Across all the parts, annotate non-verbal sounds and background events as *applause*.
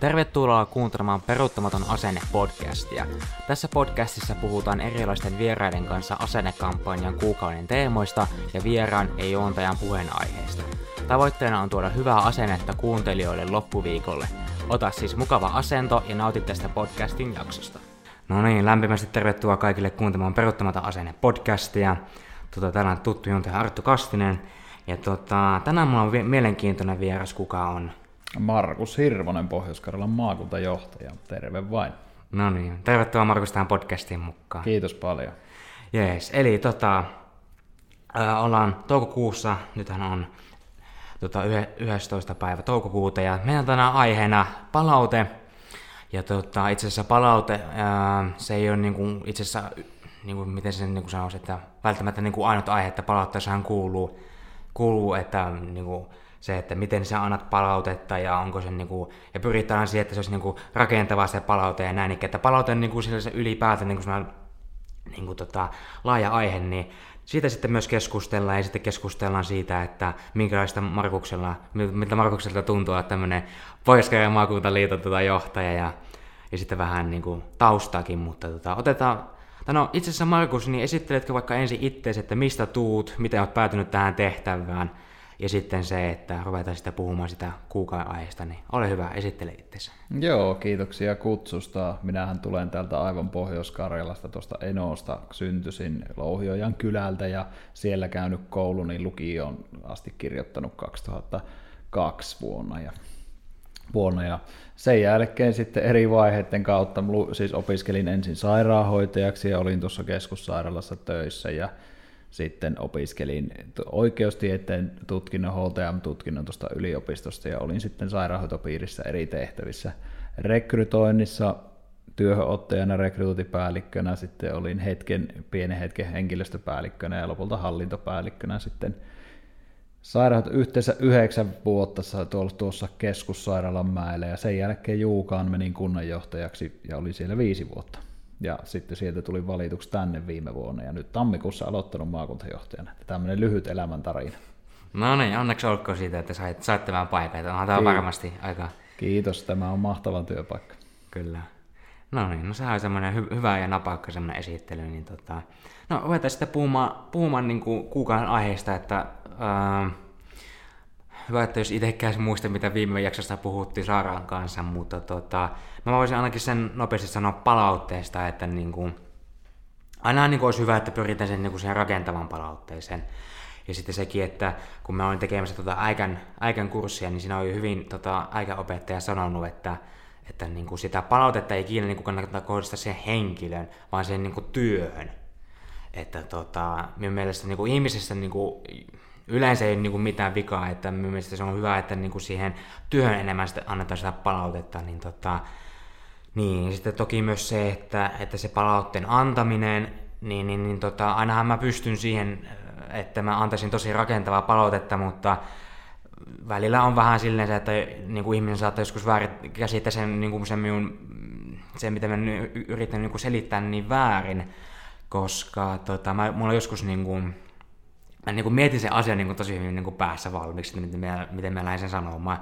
Tervetuloa kuuntelemaan Peruuttamaton asenne podcastia. Tässä podcastissa puhutaan erilaisten vieraiden kanssa asennekampanjan kuukauden teemoista ja vieraan ja juontajan puheenaiheista. Tavoitteena on tuoda hyvää asennetta kuuntelijoille loppuviikolle. Ota siis mukava asento ja nauti tästä podcastin jaksosta. No niin, lämpimästi tervetuloa kaikille kuuntelemaan Peruuttamaton asenne podcastia. Tota, täällä on tuttu juontaja Arttu Kastinen. Ja tota, tänään mulla on mielenkiintoinen vieras, kuka on Markus Hirvonen, Pohjois-Karjalan maakuntajohtaja. Terve vain. No niin, tervetuloa Markus tähän podcastiin mukaan. Kiitos paljon. Jees, eli tota, ää, ollaan toukokuussa, nythän on tota, yhe- 11. päivä toukokuuta, ja meillä on tänään aiheena palaute. Ja tota, itse asiassa palaute, ää, se ei ole niinku, itse asiassa, niinku, miten sen niinku sanoisi, että välttämättä niinku ainut aihe, että palautteessahan kuuluu, kuuluu että niinku, se, että miten sä annat palautetta ja onko se niinku, ja pyritään siihen, että se olisi niinku rakentavaa se palaute ja näin, että palaute on niinku se ylipäätään niinku niin kuin tota, laaja aihe, niin siitä sitten myös keskustellaan ja sitten keskustellaan siitä, että minkälaista Markuksella, miltä Markukselta tuntuu olla tämmöinen pohjois maakuntaliiton tota, johtaja ja, ja sitten vähän niin kuin taustaakin, mutta tota, otetaan no itse asiassa Markus, niin esitteletkö vaikka ensin itseesi, että mistä tuut, miten olet päätynyt tähän tehtävään, ja sitten se, että ruvetaan sitä puhumaan sitä kuukauden aiheesta, niin ole hyvä, esittele itsesi. Joo, kiitoksia kutsusta. Minähän tulen täältä aivan Pohjois-Karjalasta, tuosta Enosta. Syntyisin Louhiojan kylältä ja siellä käynyt kouluni niin lukioon asti kirjoittanut 2002 vuonna. Ja vuonna ja sen jälkeen sitten eri vaiheiden kautta, siis opiskelin ensin sairaanhoitajaksi ja olin tuossa keskussairaalassa töissä ja sitten opiskelin oikeustieteen tutkinnon, HTM-tutkinnon tuosta yliopistosta ja olin sitten sairaanhoitopiirissä eri tehtävissä rekrytoinnissa, työhönottajana, rekrytointipäällikkönä, sitten olin hetken, pienen hetken henkilöstöpäällikkönä ja lopulta hallintopäällikkönä sitten sairaanhoito yhteensä yhdeksän vuotta tuossa keskussairaalan mäellä ja sen jälkeen Juukaan menin kunnanjohtajaksi ja olin siellä viisi vuotta. Ja sitten sieltä tuli valituksi tänne viime vuonna ja nyt tammikuussa aloittanut maakuntajohtajana. Tämmöinen lyhyt elämäntarina. No niin, onneksi olkoon siitä, että sait, sait tämän paikan. Onhan tämä varmasti aika... Kiitos, tämä on mahtava työpaikka. Kyllä. No niin, no sehän on semmoinen hy- hyvä ja napakka semmoinen esittely. Niin tota... No ruvetaan sitten puhumaan, puhumaan niin kuin kuukauden aiheesta, että... Ää, hyvä, että jos itsekään muista, mitä viime jaksossa puhuttiin Saaraan kanssa, mutta tota, mä voisin ainakin sen nopeasti sanoa palautteesta, että niin kuin, aina niin kuin olisi hyvä, että pyritään sen, niin kuin siihen rakentavan palautteeseen. Ja sitten sekin, että kun mä olin tekemässä tota äikän, äikän kurssia, niin siinä oli hyvin tota, äikäopettaja sanonut, että, että niin kuin sitä palautetta ei ikinä niin kannata kohdistaa siihen henkilön, vaan siihen niin kuin työhön. Että tota, minun mielestä niin kuin ihmisessä niin kuin, yleensä ei ole niin kuin mitään vikaa, että minun mielestä se on hyvä, että niin kuin siihen työhön enemmän sitä annetaan sitä palautetta, niin tota, niin, sitten toki myös se, että, että se palautteen antaminen, niin, niin, niin tota, ainahan mä pystyn siihen, että mä antaisin tosi rakentavaa palautetta, mutta välillä on vähän silleen se, että niin kuin ihminen saattaa joskus väärin käsittää sen, niin kuin sen minun, se, mitä mä yritän niin kuin selittää niin väärin, koska tota, mä, mulla on joskus niin kuin, mä niin kuin mietin sen asian niin kuin tosi hyvin niin kuin päässä valmiiksi, miten mä, miten mä lähdin sen sanomaan.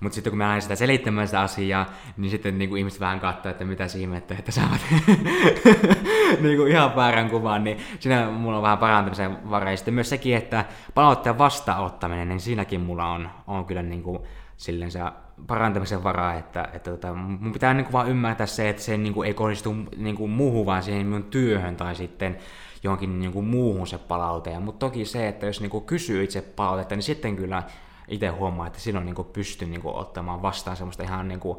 Mutta sitten kun mä lähdin sitä selittämään sitä asiaa, niin sitten niin kuin ihmiset vähän katsoo, että mitä ihmettä, että saavat *laughs* niin kuin ihan väärän kuvan, niin siinä mulla on vähän parantamisen varaa. Ja sitten myös sekin, että palautteen vastaanottaminen, niin siinäkin mulla on, on kyllä niin kuin silleen se parantamisen varaa, että, että tota, mun pitää niin kuin vaan ymmärtää se, että se niin kuin ei kohdistu niin kuin muuhun, vaan siihen minun työhön tai sitten johonkin niin kuin muuhun se palaute. Mutta toki se, että jos niin kuin kysyy itse palautetta, niin sitten kyllä itse huomaa, että silloin niin kuin pystyn niin kuin ottamaan vastaan semmoista ihan niin kuin,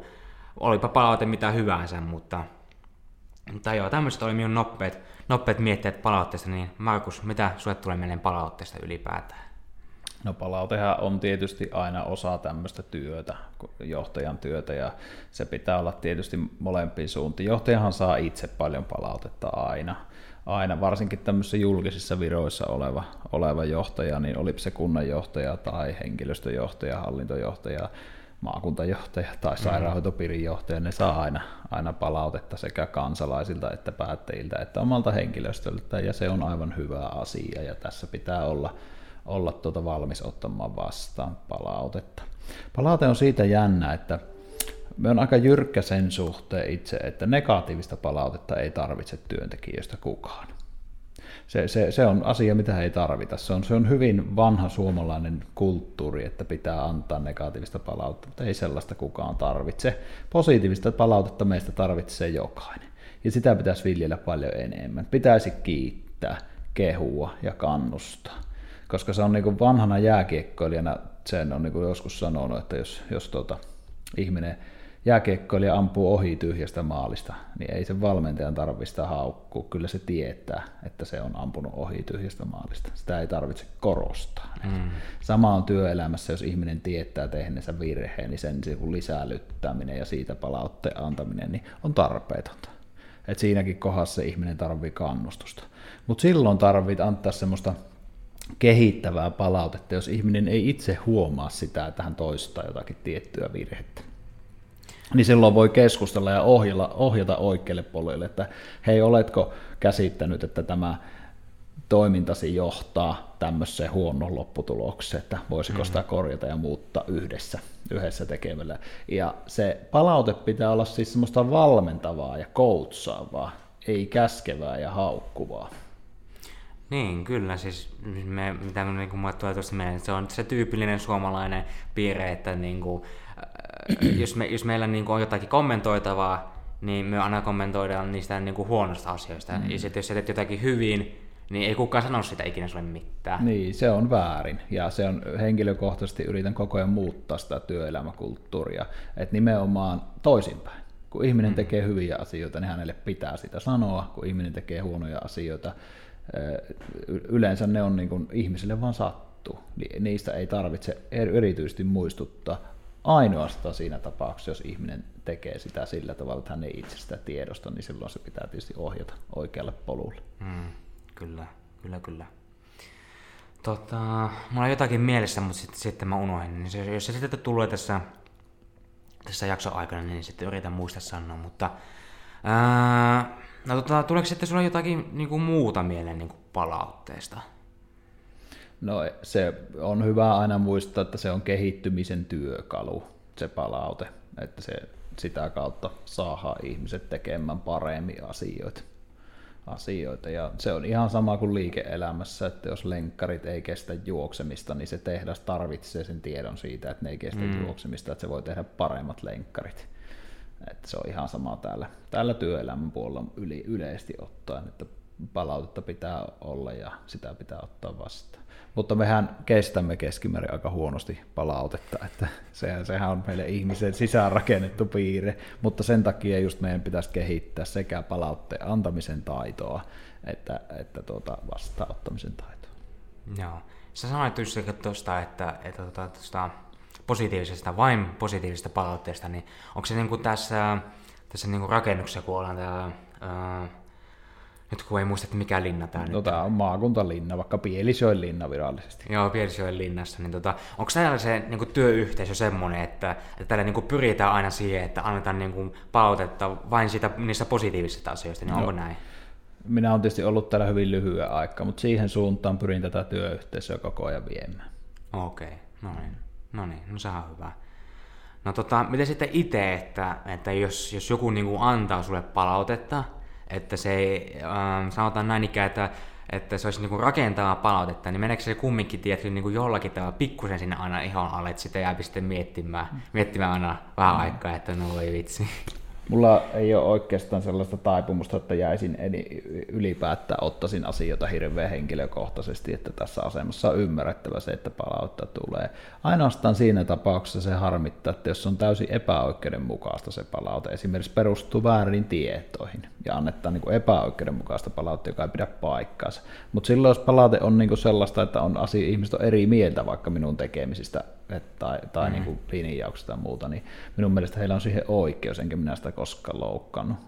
olipa palaute mitä hyvänsä, mutta, mutta joo, tämmöiset oli minun nopeat, nopeat mietteet palautteesta, niin Markus, mitä sulle tulee mieleen palautteesta ylipäätään? No palautehan on tietysti aina osa tämmöistä työtä, johtajan työtä, ja se pitää olla tietysti molempiin suuntiin. Johtajahan saa itse paljon palautetta aina, aina, varsinkin tämmöisissä julkisissa viroissa oleva, oleva johtaja, niin oli se kunnanjohtaja tai henkilöstöjohtaja, hallintojohtaja, maakuntajohtaja tai mm. sairaanhoitopiirin johtaja, ne saa aina, aina palautetta sekä kansalaisilta että päättäjiltä että omalta henkilöstöltä, ja se on aivan hyvä asia, ja tässä pitää olla, olla tuota valmis ottamaan vastaan palautetta. Palaute on siitä jännä, että me on aika jyrkkä sen suhteen itse, että negatiivista palautetta ei tarvitse työntekijöistä kukaan. Se, se, se on asia, mitä ei tarvita. Se on, se on hyvin vanha suomalainen kulttuuri, että pitää antaa negatiivista palautetta, mutta ei sellaista kukaan tarvitse. Positiivista palautetta meistä tarvitsee jokainen. Ja sitä pitäisi viljellä paljon enemmän. Pitäisi kiittää, kehua ja kannustaa. Koska se on niin vanhana jääkiekkoilijana, sen on niin joskus sanonut, että jos, jos tuota, ihminen jääkiekkoilija ampuu ohi tyhjästä maalista, niin ei sen valmentajan tarvitse haukkua. Kyllä se tietää, että se on ampunut ohi tyhjästä maalista. Sitä ei tarvitse korostaa. Mm. Sama on työelämässä, jos ihminen tietää tehneensä virheen, niin sen lisälyttäminen ja siitä palautteen antaminen niin on tarpeetonta. Et siinäkin kohdassa se ihminen tarvii kannustusta. Mutta silloin tarvitsee antaa semmoista kehittävää palautetta, jos ihminen ei itse huomaa sitä, että hän toistaa jotakin tiettyä virhettä niin silloin voi keskustella ja ohjata, ohjata oikealle polille, että hei, oletko käsittänyt, että tämä toimintasi johtaa tämmöiseen huonon lopputulokseen, että voisiko sitä korjata ja muuttaa yhdessä, yhdessä tekemällä. Ja se palaute pitää olla siis semmoista valmentavaa ja koutsaavaa, ei käskevää ja haukkuvaa. Niin, kyllä. Siis me, mitä me, niin kuin tuossa mieleen, se on se tyypillinen suomalainen piirre, että niin kuin, jos, me, jos meillä niin kuin on jotakin kommentoitavaa, niin me aina kommentoidaan niistä niin kuin huonosta asioista. Mm. Ja sitten jos sä teet jotakin hyvin, niin ei kukaan sano sitä ikinä sulle mitään. Niin, se on väärin. Ja se on henkilökohtaisesti yritän koko ajan muuttaa sitä työelämäkulttuuria. Että nimenomaan toisinpäin. Kun ihminen mm. tekee hyviä asioita, niin hänelle pitää sitä sanoa. Kun ihminen tekee huonoja asioita, yleensä ne on niin kuin ihmisille vaan sattuu. Niistä ei tarvitse erityisesti muistuttaa ainoastaan siinä tapauksessa, jos ihminen tekee sitä sillä tavalla, että hän ei itse sitä tiedosta, niin silloin se pitää tietysti ohjata oikealle polulle. Mm, kyllä, kyllä, kyllä. Tota, mulla on jotakin mielessä, mutta sitten, sitten mä unohdin. Niin se, jos se sitten tulee tässä, tässä jakson aikana, niin sitten yritän muistaa sanoa, mutta ää, no tota, tuleeko sitten sulla jotakin niin kuin muuta mieleen niin kuin palautteesta? No se on hyvä aina muistaa, että se on kehittymisen työkalu, se palaute, että se sitä kautta saadaan ihmiset tekemään paremmin asioita. asioita. Ja se on ihan sama kuin liike-elämässä, että jos lenkkarit ei kestä juoksemista, niin se tehdas tarvitsee sen tiedon siitä, että ne ei kestä mm. juoksemista, että se voi tehdä paremmat lenkkarit. Että se on ihan sama täällä, täällä työelämän puolella yli, yleisesti ottaen, että palautetta pitää olla ja sitä pitää ottaa vastaan. Mutta mehän kestämme keskimäärin aika huonosti palautetta, että sehän, sehän on meille ihmisen sisäänrakennettu piirre, mutta sen takia just meidän pitäisi kehittää sekä palautteen antamisen taitoa että, että tuota vastaanottamisen taitoa. Joo. Sä sanoit tuosta, että, että tuota, tuosta positiivisesta, vain positiivisesta palautteesta, niin onko se niin kuin tässä, tässä niin kuin rakennuksessa, kun ollaan täällä, ää, nyt kun ei muista, että mikä linna tämä no, nyt tämä on maakuntalinna, vaikka Pielisjoen linna virallisesti. Joo, Pielisjoen linnassa. Niin tota, onko täällä se niin kuin työyhteisö semmoinen, että, että täällä niin kuin pyritään aina siihen, että annetaan niin kuin palautetta vain siitä, niistä positiivisista asioista, niin no. onko näin? Minä olen tietysti ollut täällä hyvin lyhyen aikaa, mutta siihen suuntaan pyrin tätä työyhteisöä koko ajan viemään. Okei, okay. no niin. No niin, no sehän on hyvä. No tota, miten sitten itse, että, että jos, jos joku niin kuin antaa sulle palautetta, että se ei, ähm, sanotaan näin ikään, että, että se olisi niin kuin rakentavaa palautetta, niin meneekö se kumminkin tietysti niin kuin jollakin tavalla pikkusen sinne aina ihan alle, että sitä jää sitten miettimään, miettimään aina vähän mm. aikaa, että no ei vitsi. Mulla ei ole oikeastaan sellaista taipumusta, että jäisin ylipäätään ottaisin asioita hirveän henkilökohtaisesti, että tässä asemassa on ymmärrettävä se, että palautta tulee. Ainoastaan siinä tapauksessa se harmittaa, että jos on täysin epäoikeudenmukaista se palaute, esimerkiksi perustuu väärin tietoihin ja annetaan niin epäoikeudenmukaista palautta, joka ei pidä paikkaansa. Mutta silloin, jos palaute on niin sellaista, että on asia, ihmiset on eri mieltä vaikka minun tekemisistä tai, tai mm. niin kuin linjauksista tai muuta, niin minun mielestä heillä on siihen oikeus, enkä minä sitä koskaan loukkaannut.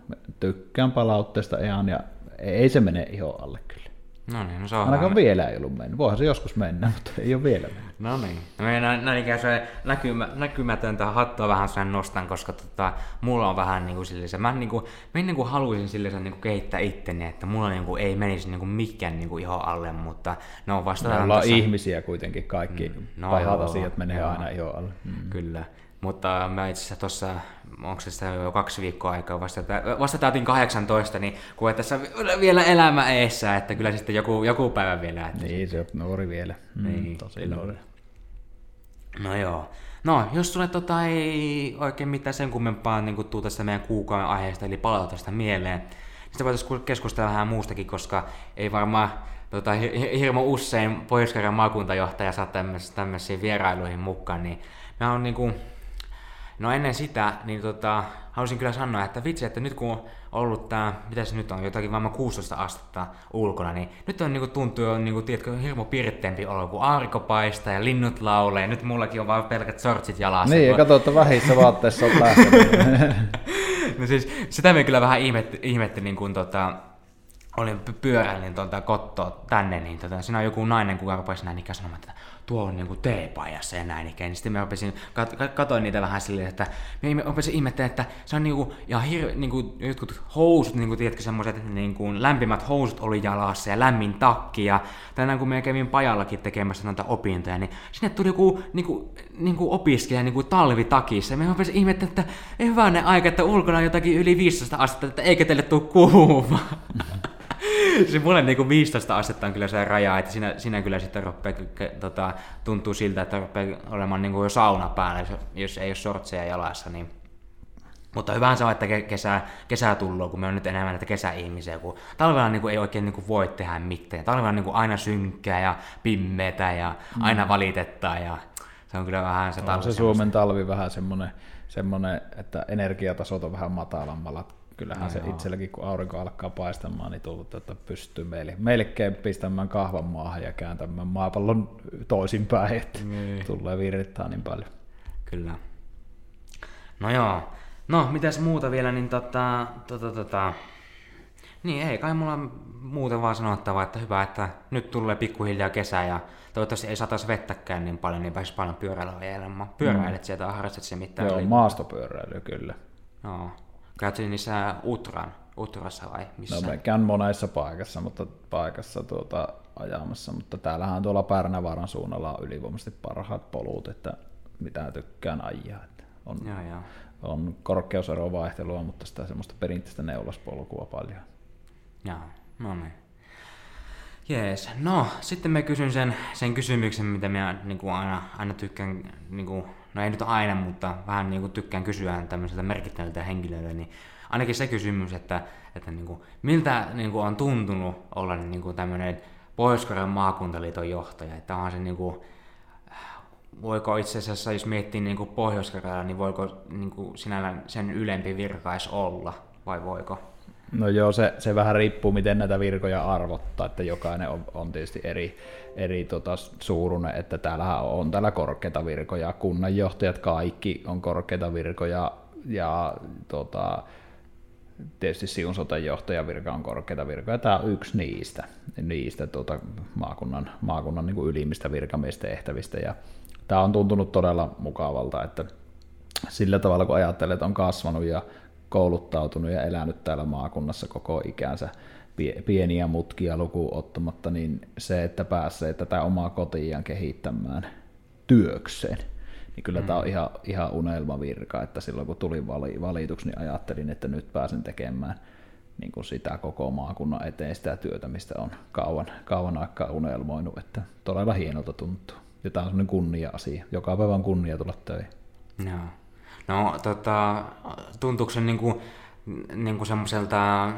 Tykkään palautteesta ihan ja ei se mene ihan alle kyllä. No niin, no se on Ainakaan vähän... vielä ei ollut mennyt. Voihan se joskus mennä, *laughs* mutta ei ole vielä mennyt. No niin. No näin, näin ikään se näkymä, näkymätöntä hattua vähän sen nostan, koska tota, mulla on vähän niin kuin silleen, mä, niin kuin, mä niin kuin haluaisin silleen niin kuin kehittää itteni, että mulla niin kuin, ei menisi niin kuin mikään niin kuin ihan alle, mutta ne on vasta... Me ollaan tuossa... ihmisiä kuitenkin, kaikki mm, no pahat joo, asiat menee joo. aina ihan alle. Mm. Kyllä. Mutta mä itse asiassa tuossa, onko se sitä jo kaksi viikkoa aikaa, vasta, vasta täytin 18, niin kun tässä vielä elämä eessä, että kyllä sitten joku, joku päivä vielä. Että... Niin, se on nuori vielä. Mm, niin, tosi nuori. No joo. No, jos sulle tota ei oikein mitään sen kummempaa niin tuu tästä meidän kuukauden aiheesta, eli palauta sitä mieleen, niin sitten voitaisiin keskustella vähän muustakin, koska ei varmaan tota, hirmo usein pohjois maakuntajohtaja saa tämmöisiä vierailuihin mukaan, niin mä oon niinku, no ennen sitä, niin tota, haluaisin kyllä sanoa, että vitsi, että nyt kun on ollut tää, mitä se nyt on, jotakin varmaan 16 astetta ulkona, niin nyt on niinku tuntuu jo niinku, tiedätkö, hirmo pirteempi olo, kun aurinko paistaa ja linnut laulee, nyt mullakin on vaan pelkät sortsit jalassa. Niin, kun... ja katso, että vähissä vaatteissa on *laughs* no siis, sitä me kyllä vähän ihmetti, ihmetti niin kuin, tota, olin pyöräilin tuolta kottoa tänne, niin tota, siinä on joku nainen, kuka rupesi näin ikään sanomaan, että tuo on niinku teepajassa ja näin ikään. Niin sitten mä rupesin, kat, katoin niitä vähän silleen, että mä rupesin ihmettelemään, että se on niinku, ja hir, niinku, jotkut housut, niinku, tiedätkö, semmoiset niinku, lämpimät housut oli jalassa ja lämmin takki. Ja tänään kun mä kävin pajallakin tekemässä noita opintoja, niin sinne tuli joku niinku, niinku opiskelija niinku talvitakissa. Mä rupesin ihmettelemään, että ei hyvä ne aika, että ulkona on jotakin yli 15 astetta, että eikä teille tule kuuma. *laughs* *laughs* se mulle niinku 15 astetta on kyllä se raja, että siinä, siinä kyllä sitten rupeaa, tota, tuntuu siltä, että rupeaa olemaan niinku jo sauna päällä, jos, jos ei ole shortseja jalassa. Niin. Mutta hyvä se on, että kesä, kesä tullut, kun me on nyt enemmän näitä kesäihmisiä, kun talvella niinku ei oikein niinku voi tehdä mitään. Talvella on niinku aina synkkää ja pimmetä ja mm. aina valitettaa ja se on kyllä vähän se talvi. On se Suomen talvi vähän semmoinen, semmoinen, että energiatasot on vähän matalammalla kyllähän no se joo. itselläkin, kun aurinko alkaa paistamaan, niin tuntuu, että pystyy meille, melkein pistämään kahvan maahan ja kääntämään maapallon toisinpäin, että niin. tulee virrittää niin paljon. Kyllä. No joo. No, mitäs muuta vielä, niin tota, tota, tota, niin ei kai mulla muuta vaan sanottavaa, että hyvä, että nyt tulee pikkuhiljaa kesä ja toivottavasti ei saataisi vettäkään niin paljon, niin pääsisi paljon pyöräilyä ajelemaan. Pyöräilet mm. sieltä, harrastat se mitään? Joo, maastopyöräily kyllä. Joo. Käytiin niissä Utran, Utrassa vai missä? No me käyn monessa paikassa, mutta paikassa tuota, ajamassa, mutta täällähän tuolla Pärnävaaran suunnalla on ylivoimaisesti parhaat polut, että mitä tykkään ajaa. Että on, ja, ja. on korkeuserovaihtelua, mutta sitä semmoista perinteistä neulaspolkua paljon. Joo, no niin. Jees. No, sitten mä kysyn sen, sen kysymyksen, mitä minä niin kuin aina, aina tykkään niin kuin, no ei nyt aina, mutta vähän niin kuin tykkään kysyä tämmöiseltä merkittäviltä henkilöiltä, niin ainakin se kysymys, että, että niin kuin, miltä niin kuin on tuntunut olla niin kuin tämmöinen pohjois maakuntaliiton johtaja, että onhan se niin kuin, voiko itse asiassa, jos miettii niin kuin pohjois niin voiko niin kuin sinällään sen ylempi virkais olla, vai voiko? No joo, se, se vähän riippuu, miten näitä virkoja arvottaa, että jokainen on, on tietysti eri, eri tota, suuruinen, että täällähän on täällä korkeita virkoja, kunnanjohtajat kaikki on korkeita virkoja, ja tota, tietysti Siun johtajan virka on korkeita virkoja, tämä on yksi niistä, niistä tota, maakunnan, maakunnan niin ylimmistä virkamiestehtävistä, ja tämä on tuntunut todella mukavalta, että sillä tavalla kun ajattelee, että on kasvanut ja kouluttautunut ja elänyt täällä maakunnassa koko ikänsä pieniä mutkia lukuun ottamatta, niin se, että pääsee tätä omaa kotiaan kehittämään työkseen, niin kyllä mm. tämä on ihan, ihan unelmavirka, että silloin kun tuli valituksi, niin ajattelin, että nyt pääsen tekemään niin kuin sitä koko maakunnan eteen sitä työtä, mistä on kauan, kauan aikaa unelmoinut, että todella hienolta tuntuu. Ja tämä on sellainen kunnia-asia. Joka päivä on kunnia tulla töihin. Joo. No, tota, tuntuuko se niin kuin, niin semmoiselta,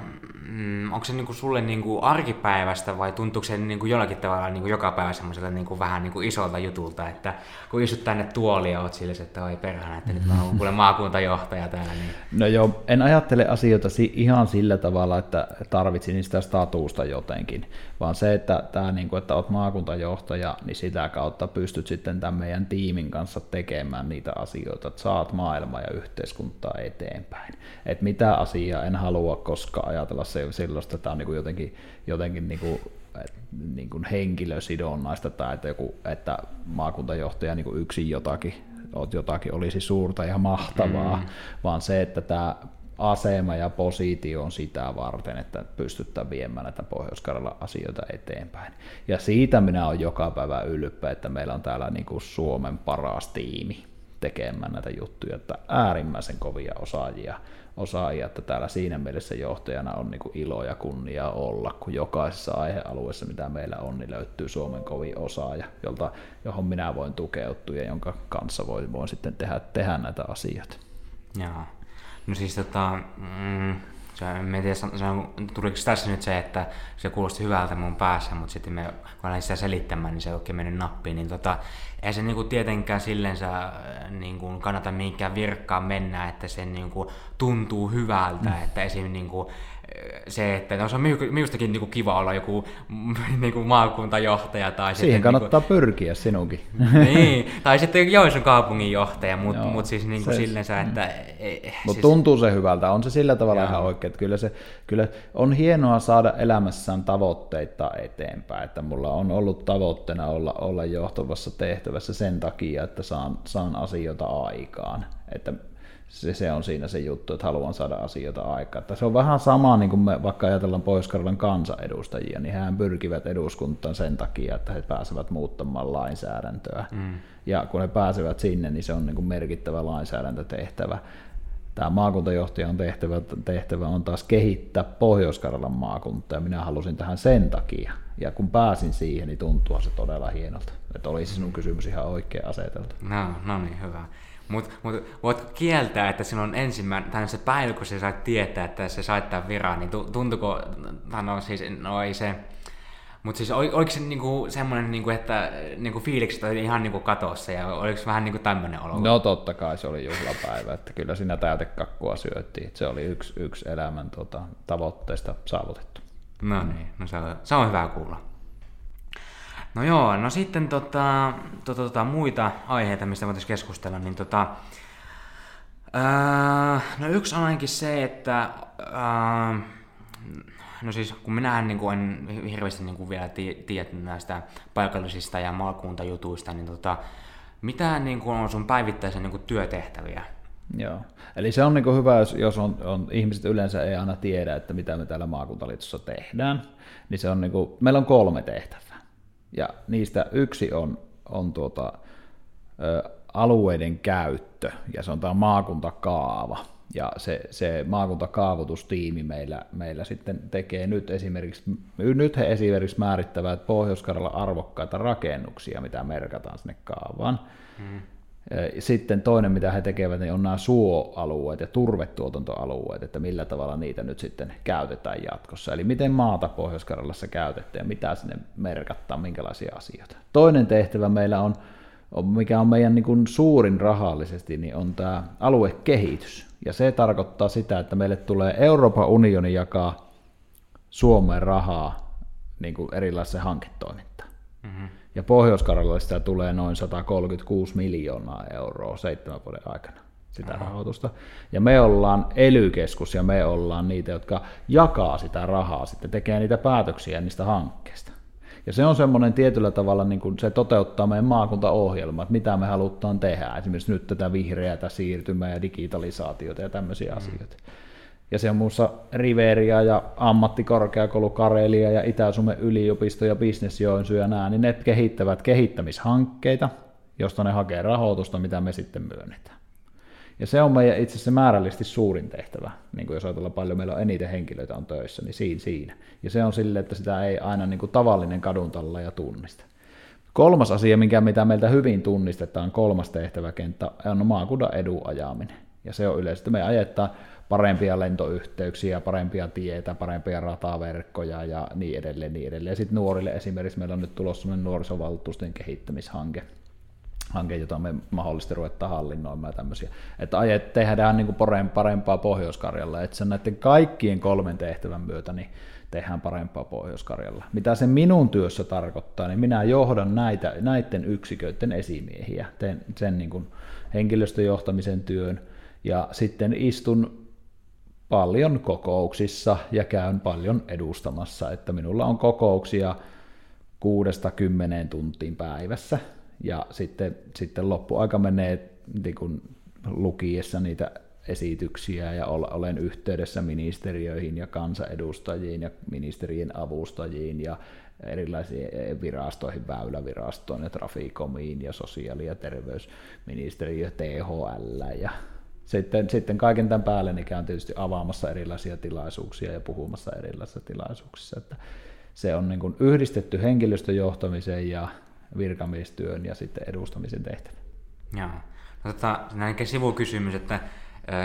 mm, onko se niin kuin sulle niin kuin arkipäivästä vai tuntuuko se niin kuin jollakin tavalla niin kuin joka päivä semmoiselta niin kuin vähän niin kuin isolta jutulta, että kun istut tänne tuoliin ja oot sille, että oi perhana, että nyt mä oon kuule maakuntajohtaja täällä. Niin... No joo, en ajattele asioita ihan sillä tavalla, että tarvitsin sitä statuusta jotenkin, vaan se, että, tämä, niin kuin, että olet maakuntajohtaja, niin sitä kautta pystyt sitten tämän meidän tiimin kanssa tekemään niitä asioita, että saat maailmaa ja yhteiskuntaa eteenpäin. Et mitä asiaa en halua koskaan ajatella se silloista, että tämä on niin kuin jotenkin, jotenkin niin kuin, niin kuin henkilösidonnaista tai että, joku, että maakuntajohtaja niin kuin yksin jotakin, jotakin olisi suurta ja mahtavaa, mm. vaan se, että tämä asema ja positio on sitä varten, että pystytään viemään näitä pohjois asioita eteenpäin. Ja siitä minä olen joka päivä ylpeä, että meillä on täällä niin kuin Suomen paras tiimi tekemään näitä juttuja, että äärimmäisen kovia osaajia, osaajia että täällä siinä mielessä johtajana on niin ilo ja kunnia olla, kun jokaisessa aihealueessa, mitä meillä on, niin löytyy Suomen kovin osaaja, jolta, johon minä voin tukeutua ja jonka kanssa voin, voin sitten tehdä, tehdä näitä asioita. Joo. No siis tota, mm, se, en tiedä, se on, tuliko tässä nyt se, että se kuulosti hyvältä mun päässä, mutta sitten me, kun aloin sitä selittämään, niin se ei oikein mennyt nappiin, niin tota, ei se niinku tietenkään sillensä äh, niinku kannata mihinkään virkkaan mennä, että se niinku tuntuu hyvältä, mm. että esim. Niinku, se, että no se on minustakin niinku kiva olla joku *laughs* niinku maakuntajohtaja. Tai Siihen sitten, kannattaa niinku, pyrkiä sinunkin. *laughs* Niin, tai sitten Joensuun kaupunginjohtaja, mutta mut siis niinku se, sillensä, että... Mm. Mutta siis, tuntuu se hyvältä, on se sillä tavalla joo. ihan oikein, että kyllä, se, kyllä on hienoa saada elämässään tavoitteita eteenpäin, että mulla on ollut tavoitteena olla, olla johtavassa tehtävässä sen takia, että saan, saan asioita aikaan, että se, se on siinä se juttu, että haluan saada asioita aikaan. Että se on vähän sama, niin kuin me vaikka ajatellaan pohjois kansanedustajia, niin hän pyrkivät eduskuntaan sen takia, että he pääsevät muuttamaan lainsäädäntöä. Mm. Ja kun he pääsevät sinne, niin se on niin kuin merkittävä lainsäädäntötehtävä. Tämä maakuntajohtajan tehtävä, tehtävä on taas kehittää Pohjois-Karjalan maakuntaa, ja minä halusin tähän sen takia. Ja kun pääsin siihen, niin tuntuu se todella hienolta. Että olisi sinun kysymys ihan oikein aseteltu. No, no niin, hyvä. Mutta mut, voitko kieltää, että silloin ensimmäinen, tai se päivä, kun sä sait tietää, että se sait tämän viran, niin tuntuko, no siis, no ei se, mutta siis oliko se niinku semmoinen, niinku, että niinku fiilikset oli ihan niinku katossa ja oliko se vähän niinku tämmöinen olo? No totta kai se oli juhlapäivä, että kyllä siinä täytekakkua syöttiin. Se oli yksi, yksi elämän tota, tavoitteista saavutettu. No niin, no se on, se on hyvä kuulla. No joo, no sitten tota, tota, tota, muita aiheita, mistä voitaisiin keskustella, niin tota, ää, no yksi on ainakin se, että ää, no siis kun minä niin kuin en hirveästi niin kuin vielä tiedä näistä paikallisista ja maakuntajutuista, niin tota, mitä niin kuin on sun päivittäisen niin kuin työtehtäviä? Joo, eli se on niin kuin hyvä, jos on, on, ihmiset yleensä ei aina tiedä, että mitä me täällä maakuntaliitossa tehdään, niin se on niin kuin, meillä on kolme tehtävää. Ja niistä yksi on, on tuota, ö, alueiden käyttö, ja se on tämä maakuntakaava. Ja se, se maakuntakaavoitustiimi meillä, meillä sitten tekee nyt esimerkiksi, nyt he esimerkiksi määrittävät pohjois arvokkaita rakennuksia, mitä merkataan sinne kaavaan. Hmm. Sitten toinen, mitä he tekevät, niin on nämä suoalueet ja turvetuotantoalueet, että millä tavalla niitä nyt sitten käytetään jatkossa. Eli miten maata pohjois käytetään ja mitä sinne merkattaa, minkälaisia asioita. Toinen tehtävä meillä on, mikä on meidän niin kuin suurin rahallisesti, niin on tämä aluekehitys. Ja se tarkoittaa sitä, että meille tulee Euroopan unioni jakaa Suomeen rahaa niin kuin hanketoimintaan. Mm-hmm ja pohjois sitä tulee noin 136 miljoonaa euroa seitsemän vuoden aikana sitä Aha. rahoitusta. Ja me ollaan ely ja me ollaan niitä, jotka jakaa sitä rahaa, sitten tekee niitä päätöksiä niistä hankkeista. Ja se on semmoinen tietyllä tavalla, niin kuin se toteuttaa meidän maakuntaohjelma, että mitä me halutaan tehdä. Esimerkiksi nyt tätä vihreätä siirtymää ja digitalisaatiota ja tämmöisiä mm. asioita ja se on muussa Riveria ja ammattikorkeakoulu Karelia ja Itä-Suomen yliopisto ja Business Joensuu ja nämä, niin ne kehittävät kehittämishankkeita, josta ne hakee rahoitusta, mitä me sitten myönnetään. Ja se on meidän itse asiassa määrällisesti suurin tehtävä, niin kuin jos ajatellaan paljon, meillä on eniten henkilöitä on töissä, niin siinä. siinä. Ja se on sille, että sitä ei aina niin kuin tavallinen kaduntalla ja tunnista. Kolmas asia, mikä mitä meiltä hyvin tunnistetaan, kolmas tehtäväkenttä, on maakunnan edun ajaminen. Ja se on yleisesti, me ajetaan parempia lentoyhteyksiä, parempia tietä, parempia rataverkkoja ja niin edelleen. Niin edelleen. Sitten nuorille esimerkiksi meillä on nyt tulossa nuorisovaltuusten kehittämishanke, hanke, jota me mahdollisesti ruvetaan hallinnoimaan tämmöisiä. Että ajet tehdään niin kuin parempaa Pohjois-Karjalla, että sen näiden kaikkien kolmen tehtävän myötä niin tehdään parempaa Pohjois-Karjalla. Mitä se minun työssä tarkoittaa, niin minä johdan näitä, näiden yksiköiden esimiehiä, teen sen niin kuin henkilöstöjohtamisen työn, ja sitten istun paljon kokouksissa ja käyn paljon edustamassa, että minulla on kokouksia kuudesta kymmeneen tuntiin päivässä. Ja sitten, sitten loppuaika menee niin kuin lukiessa niitä esityksiä ja olen yhteydessä ministeriöihin ja kansanedustajiin ja ministerien avustajiin ja erilaisiin virastoihin, väylävirastoon ja trafikomiin ja sosiaali- ja terveysministeriö, THL ja sitten, sitten kaiken tämän päälle niin käyn tietysti avaamassa erilaisia tilaisuuksia ja puhumassa erilaisissa tilaisuuksissa. Että se on niin kuin yhdistetty henkilöstöjohtamiseen ja virkamiestyön ja sitten edustamisen tehtävä. Joo. No, tota, näin sivukysymys, että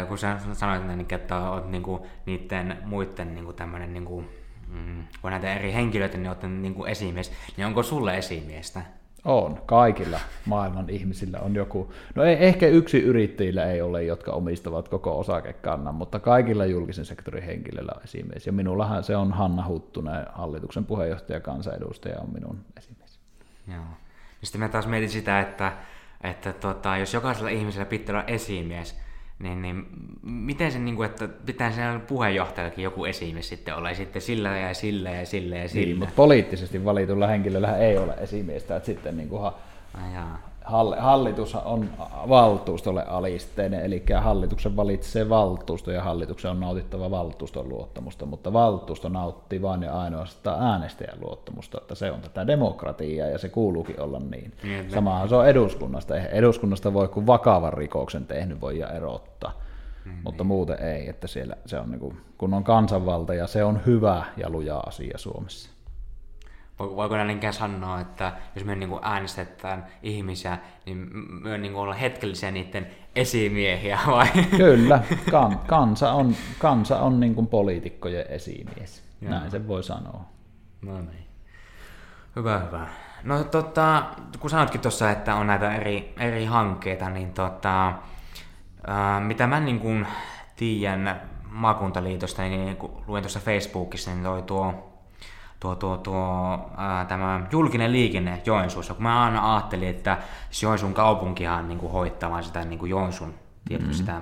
kun sä sanoit, että olet niinku niiden muiden niinku tämmöinen, niinku, mm, kun näitä eri henkilöitä, niin olet niinku esimies, niin onko sulle esimiestä? On, kaikilla maailman ihmisillä on joku, no ei, ehkä yksi yrittäjillä ei ole, jotka omistavat koko osakekannan, mutta kaikilla julkisen sektorin henkilöillä on esimies. Ja minullahan se on Hanna Huttunen, hallituksen puheenjohtaja, kansanedustaja on minun esimies. Joo. Sitten mä taas mietin sitä, että, että tota, jos jokaisella ihmisellä pitää olla esimies, niin, niin miten se, niin kuin, että pitää sen puheenjohtajallakin joku esimies sitten olla, sitten sillä ja sillä ja sillä ja sillä. Niin, mutta poliittisesti valitulla henkilöllä ei ole esimiestä, että sitten niin kuin, hallitus on valtuustolle alisteinen, eli hallituksen valitsee valtuusto ja hallituksen on nautittava valtuuston luottamusta, mutta valtuusto nauttii vain ja ainoastaan äänestäjän luottamusta, että se on tätä demokratiaa ja se kuuluukin olla niin. niin Samahan se on eduskunnasta. Eduskunnasta voi kun vakavan rikoksen tehnyt voi erottaa, mm, mutta niin. muuten ei, että siellä se on niin kuin, kun on kansanvalta ja se on hyvä ja luja asia Suomessa voiko näinkään sanoa, että jos me niin äänestetään ihmisiä, niin me niin olla hetkellisiä niiden esimiehiä *laughs* vai? Kyllä, kan, kansa on, kansa on niin kuin poliitikkojen esimies, Joo. näin se voi sanoa. No niin. Hyvä, hyvä. No tota, kun sanotkin tuossa, että on näitä eri, eri hankkeita, niin tota, ää, mitä mä niin kuin tiedän maakuntaliitosta, niin kun luin tuossa Facebookissa, niin toi tuo tuo, tuo, tuo ää, tämä julkinen liikenne Joensuussa, kun mä aina ajattelin, että Joensuun kaupunkihan niin kuin hoittamaan sitä niin kuin Joensuun mm-hmm. sitä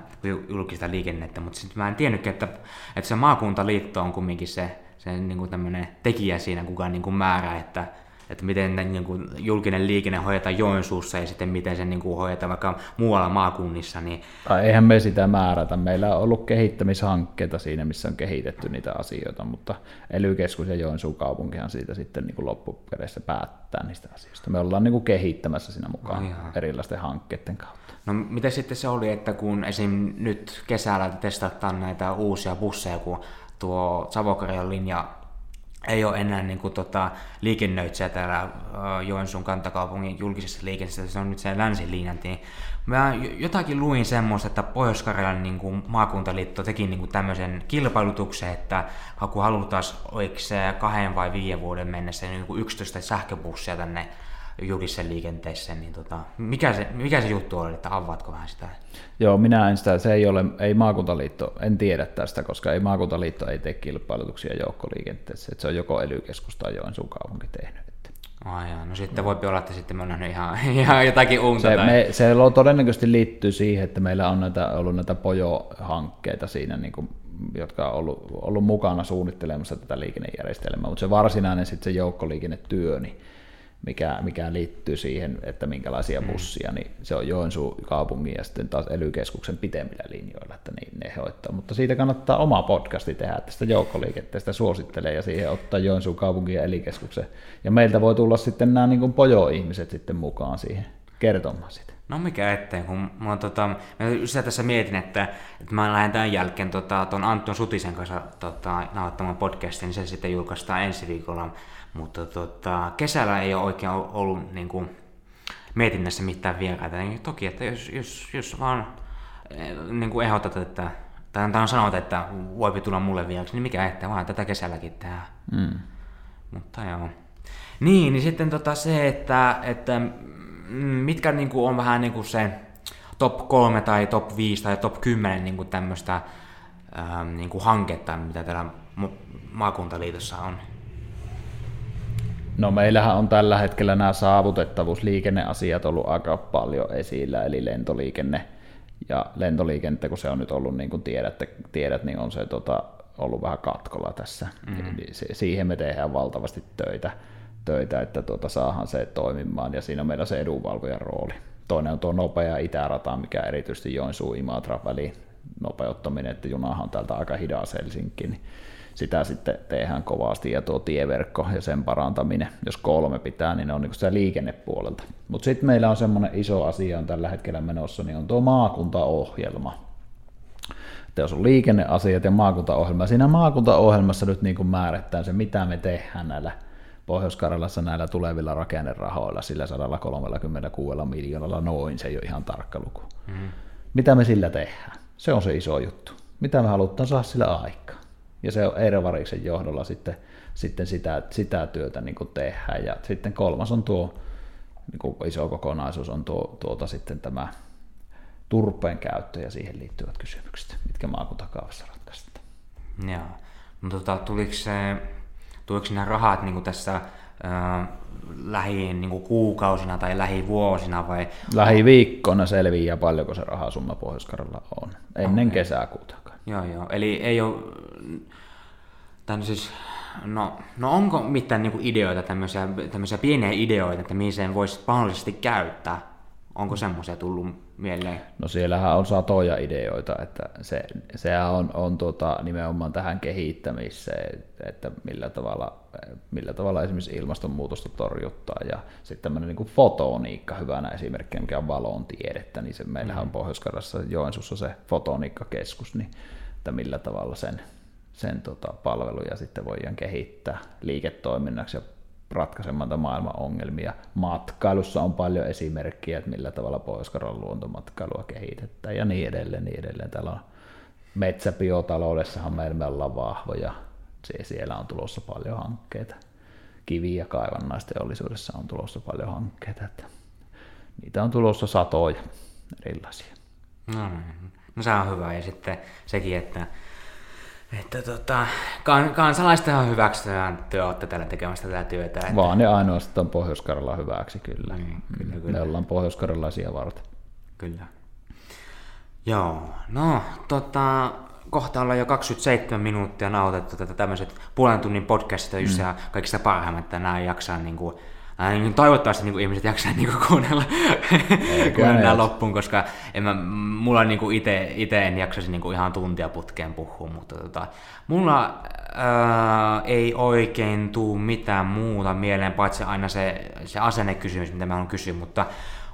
julkista liikennettä, mutta sitten mä en tiennytkin, että, että se maakuntaliitto on kumminkin se, se niin kuin tekijä siinä, kuka niin kuin määrää, että että miten niin kuin, julkinen liikenne hoidetaan Joensuussa ja sitten miten se niin kuin, hoidetaan vaikka muualla maakunnissa. Niin... Tai eihän me sitä määrätä. Meillä on ollut kehittämishankkeita siinä, missä on kehitetty niitä asioita, mutta ely ja Joensuun kaupunkihan siitä sitten niin kuin loppupeleissä päättää niistä asioista. Me ollaan niin kuin kehittämässä siinä mukaan no, erilaisten hankkeiden kautta. No miten sitten se oli, että kun esim. nyt kesällä testataan näitä uusia busseja, kun tuo Savokarjan linja ei ole enää niin kuin, tota, liikennöitsijä täällä Joensuun kantakaupungin julkisessa liikenteessä, se on nyt se länsilinjan. Niin mä jotakin luin semmoista, että pohjois niin kuin, maakuntaliitto teki niin kuin, tämmöisen kilpailutuksen, että kun halutaan oliko se kahden vai viiden vuoden mennessä niin kuin 11 sähköbussia tänne julkisessa liikenteessä, niin tota, mikä, se, mikä se juttu oli, että avaatko vähän sitä? Joo, minä en sitä, se ei ole, ei maakuntaliitto, en tiedä tästä, koska ei maakuntaliitto ei tee kilpailutuksia joukkoliikenteessä, että se on joko ely tai Joensuun kaupunki tehnyt. Ai jaa, no sitten voi olla, että sitten me on nähnyt ihan, *laughs* ihan jotakin uutta. Se, tai... me, se todennäköisesti liittyy siihen, että meillä on näitä, ollut näitä Pojo-hankkeita siinä, niin kuin, jotka on ollut, ollut mukana suunnittelemassa tätä liikennejärjestelmää, mutta se varsinainen sitten se joukkoliikennetyö, niin mikä, mikä liittyy siihen, että minkälaisia mm. bussia, niin se on Joensuun kaupungin ja sitten taas ely pitemmillä linjoilla, että niin ne hoitaa. Mutta siitä kannattaa oma podcasti tehdä tästä joukkoliikenteestä suosittelee ja siihen ottaa Joensuun kaupungin ja ely Ja meiltä voi tulla sitten nämä niin pojo-ihmiset sitten mukaan siihen kertomaan sitä. No mikä ettei, kun mä, tota, mä tässä mietin, että, että mä lähden tämän jälkeen tota, ton Anton Sutisen kanssa tota, nauhoittamaan podcastin, niin se sitten julkaistaan ensi viikolla mutta tota, kesällä ei ole oikein ollut niin kuin, mietinnässä mitään vieraita. Niin toki, että jos, jos, jos vaan eh, niin kuin ehdotat, että, tai on sanot, että voi tulla mulle vieraksi, niin mikä ettei, vaan tätä kesälläkin tehdään. Mm. Mutta joo. Niin, niin sitten tota se, että, että mitkä niin kuin on vähän niin kuin se top 3 tai top 5 tai top 10 niin kuin tämmöistä ähm, niin kuin hanketta, mitä täällä maakuntaliitossa on? No meillähän on tällä hetkellä nämä saavutettavuusliikenneasiat ollut aika paljon esillä, eli lentoliikenne. Ja lentoliikennettä, kun se on nyt ollut, niin kuin tiedät, tiedät niin on se tota, ollut vähän katkolla tässä. Mm-hmm. siihen me tehdään valtavasti töitä, töitä että tuota, saahan se toimimaan, ja siinä on meillä se edunvalvojan rooli. Toinen on tuo nopea itärata, mikä erityisesti Joensuu Imatra väliin nopeuttaminen, että junahan on täältä aika hidas Helsinki, niin sitä sitten tehdään kovasti ja tuo tieverkko ja sen parantaminen, jos kolme pitää, niin ne on niin sitä liikennepuolelta. Mutta sitten meillä on semmoinen iso asia on tällä hetkellä menossa, niin on tuo maakuntaohjelma. Että jos on liikenneasiat ja maakuntaohjelma, siinä maakuntaohjelmassa nyt niin kuin määrittää se, mitä me tehdään näillä Pohjois-Karjalassa näillä tulevilla rakennerahoilla, sillä 136 miljoonalla noin, se ei ole ihan tarkka luku. Mm. Mitä me sillä tehdään? Se on se iso juttu. Mitä me halutaan saada sillä aikaa? Ja se on Eero Variksen johdolla sitten, sitten sitä, sitä työtä niin kuin tehdään. Ja sitten kolmas on tuo niin kuin iso kokonaisuus on tuo, tuota sitten tämä turpeen käyttö ja siihen liittyvät kysymykset, mitkä maakuntakaavassa ratkaistaan. Joo. No, tota, tuliko, se, tuliko nämä rahat niin kuin tässä äh, lähi niin kuukausina tai lähivuosina vai? Lähiviikkona selviää paljonko se rahasumma pohjois on, ennen okay. kesäkuuta. Joo, joo. Eli ei ole, tämän siis, no, no onko mitään niin ideoita, tämmöisiä, tämmöisiä pieniä ideoita, että mihin sen voisi mahdollisesti käyttää? Onko semmoisia tullut mieleen? No siellähän on satoja ideoita, että se, sehän on, on tota, nimenomaan tähän kehittämiseen, että millä tavalla, millä tavalla esimerkiksi ilmastonmuutosta torjuttaa ja sitten tämmöinen niin fotoniikka hyvänä esimerkkinä, mikä on valon tiedettä, niin se meillähän on mm. Pohjois-Karjalassa Joensuussa se fotoniikkakeskus, niin että millä tavalla sen, sen tota, palveluja sitten voidaan kehittää liiketoiminnaksi ja ratkaisemaan maailman ongelmia. Matkailussa on paljon esimerkkejä, että millä tavalla pohjois luontomatkailua kehitetään ja niin edelleen. Niin edelleen. Täällä on metsäbiotaloudessahan meillä ollaan vahvoja. Siellä on tulossa paljon hankkeita. Kivi- ja kaivannaisteollisuudessa on tulossa paljon hankkeita. Että niitä on tulossa satoja erilaisia. No, niin. no se on hyvä. Ja sitten sekin, että että tota, kan, kansalaistenhan hyväksytään, te olette täällä tekemässä tätä työtä. Että... Vaan ne ainoastaan pohjois hyväksi, kyllä. Niin, kyllä, kyllä. Me ollaan pohjois varten. Kyllä. Joo, no tota, kohta ollaan jo 27 minuuttia nautettu tätä tämmöiset puolen tunnin podcastia, just mm. kaikista parhaimmat, että nämä jaksaa niin kuin, niin toivottavasti niin kuin ihmiset jaksaa niin kuin *laughs* kuunnella, kuunnella loppuun, koska en mä, mulla niin kuin ite, ite en jaksaisi niin kuin ihan tuntia putkeen puhua, mutta tota, mulla ää, ei oikein tuu mitään muuta mieleen, paitsi aina se, se asennekysymys, mitä mä haluan kysyä, mutta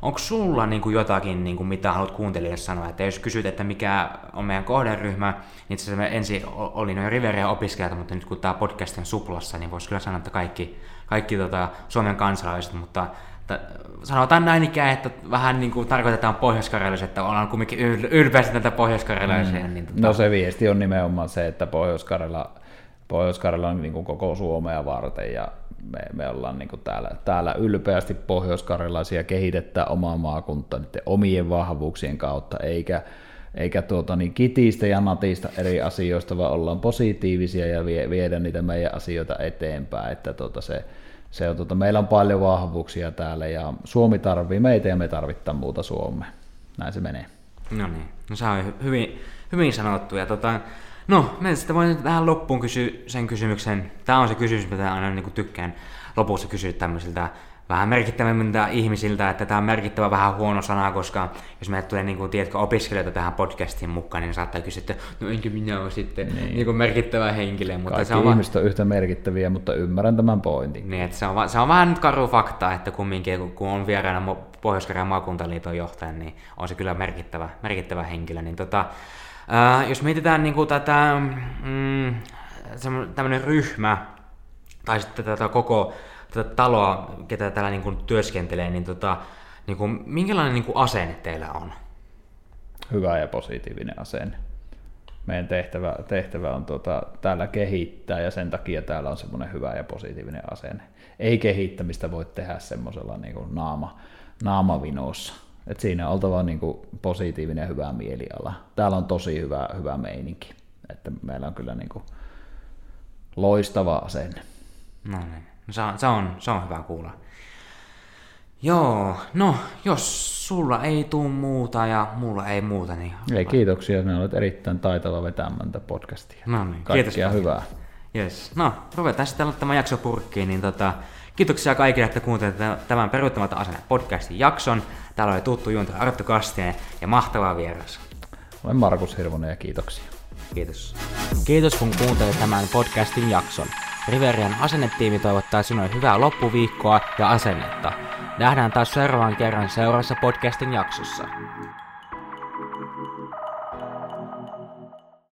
onko sulla niin kuin jotakin, niin kuin mitä haluat kuuntelijoille sanoa? Että jos kysyt, että mikä on meidän kohderyhmä, niin itse asiassa ensin oli noin Riveria opiskelijat, mutta nyt kun tämä podcast on suplassa, niin voisi kyllä sanoa, että kaikki kaikki tota, Suomen kansalaiset, mutta t- sanotaan näin ikään, että vähän niin kuin tarkoitetaan pohjois että ollaan kuitenkin yl- ylpeästi tätä pohjois mm. niin, tota... No se viesti on nimenomaan se, että Pohjois-Karjala, Pohjois-Karjala on niin kuin koko Suomea varten ja me, me ollaan niin kuin täällä, täällä ylpeästi pohjois-karjalaisia kehitetään omaa maakuntaa niiden omien vahvuuksien kautta, eikä eikä tuota, niin kitistä ja natista eri asioista, vaan ollaan positiivisia ja vie, viedä niitä meidän asioita eteenpäin. Että tuota, se, se on, tuota, meillä on paljon vahvuuksia täällä ja Suomi tarvii meitä ja me tarvitaan muuta Suomea. Näin se menee. No niin, no se on hyvin, hyvin sanottu. Ja tota, no, me sitten voin tähän loppuun kysyä sen kysymyksen. Tämä on se kysymys, mitä aina niin tykkään lopussa kysyä tämmöisiltä vähän merkittävämmiltä ihmisiltä, että tämä on merkittävä vähän huono sana, koska jos meille tulee niin kuin, tiedätkö, opiskelijoita tähän podcastiin mukaan, niin saattaa kysyä, että no enkä minä ole sitten niin. Niin kuin merkittävä henkilö. Mutta Kaikki se on ihmiset on yhtä merkittäviä, mutta ymmärrän tämän pointin. Niin, että se, on, se on vähän nyt karu fakta, että kumminkin kun on vieraana pohjois maakuntaliiton johtaja, niin on se kyllä merkittävä, merkittävä henkilö. Niin tota, ää, jos mietitään niin kuin tätä mm, tämmöinen ryhmä, tai sitten tätä koko tätä taloa, ketä täällä niin kuin työskentelee, niin, tota, niin kuin, minkälainen niin kuin asenne teillä on? Hyvä ja positiivinen asenne. Meidän tehtävä, tehtävä on tuota, täällä kehittää ja sen takia täällä on semmoinen hyvä ja positiivinen asenne. Ei kehittämistä voi tehdä semmoisella niin kuin naama, naamavinossa. Et siinä on oltava niin kuin positiivinen ja hyvä mieliala. Täällä on tosi hyvä, hyvä meininki. Että meillä on kyllä niin kuin loistava asenne. No niin. Se on, se on, se on hyvä kuulla. Joo, no jos sulla ei tuu muuta ja mulla ei muuta, niin... Ei, kiitoksia, ne olet erittäin taitava vetämään tätä podcastia. No niin, Kaikkia kiitos. hyvää. Yes. No, ruvetaan sitten aloittamaan jakso purkkiin, niin tota, kiitoksia kaikille, että kuuntelitte tämän peruuttamatta asenne podcastin jakson. Täällä oli tuttu juontaja Arttu Kastinen ja mahtava vieras. Olen Markus Hirvonen ja kiitoksia. Kiitos. Kiitos kun kuuntelit tämän podcastin jakson. Riverian asennetiimi toivottaa sinulle hyvää loppuviikkoa ja asennetta. Nähdään taas seuraavan kerran seuraavassa podcastin jaksossa.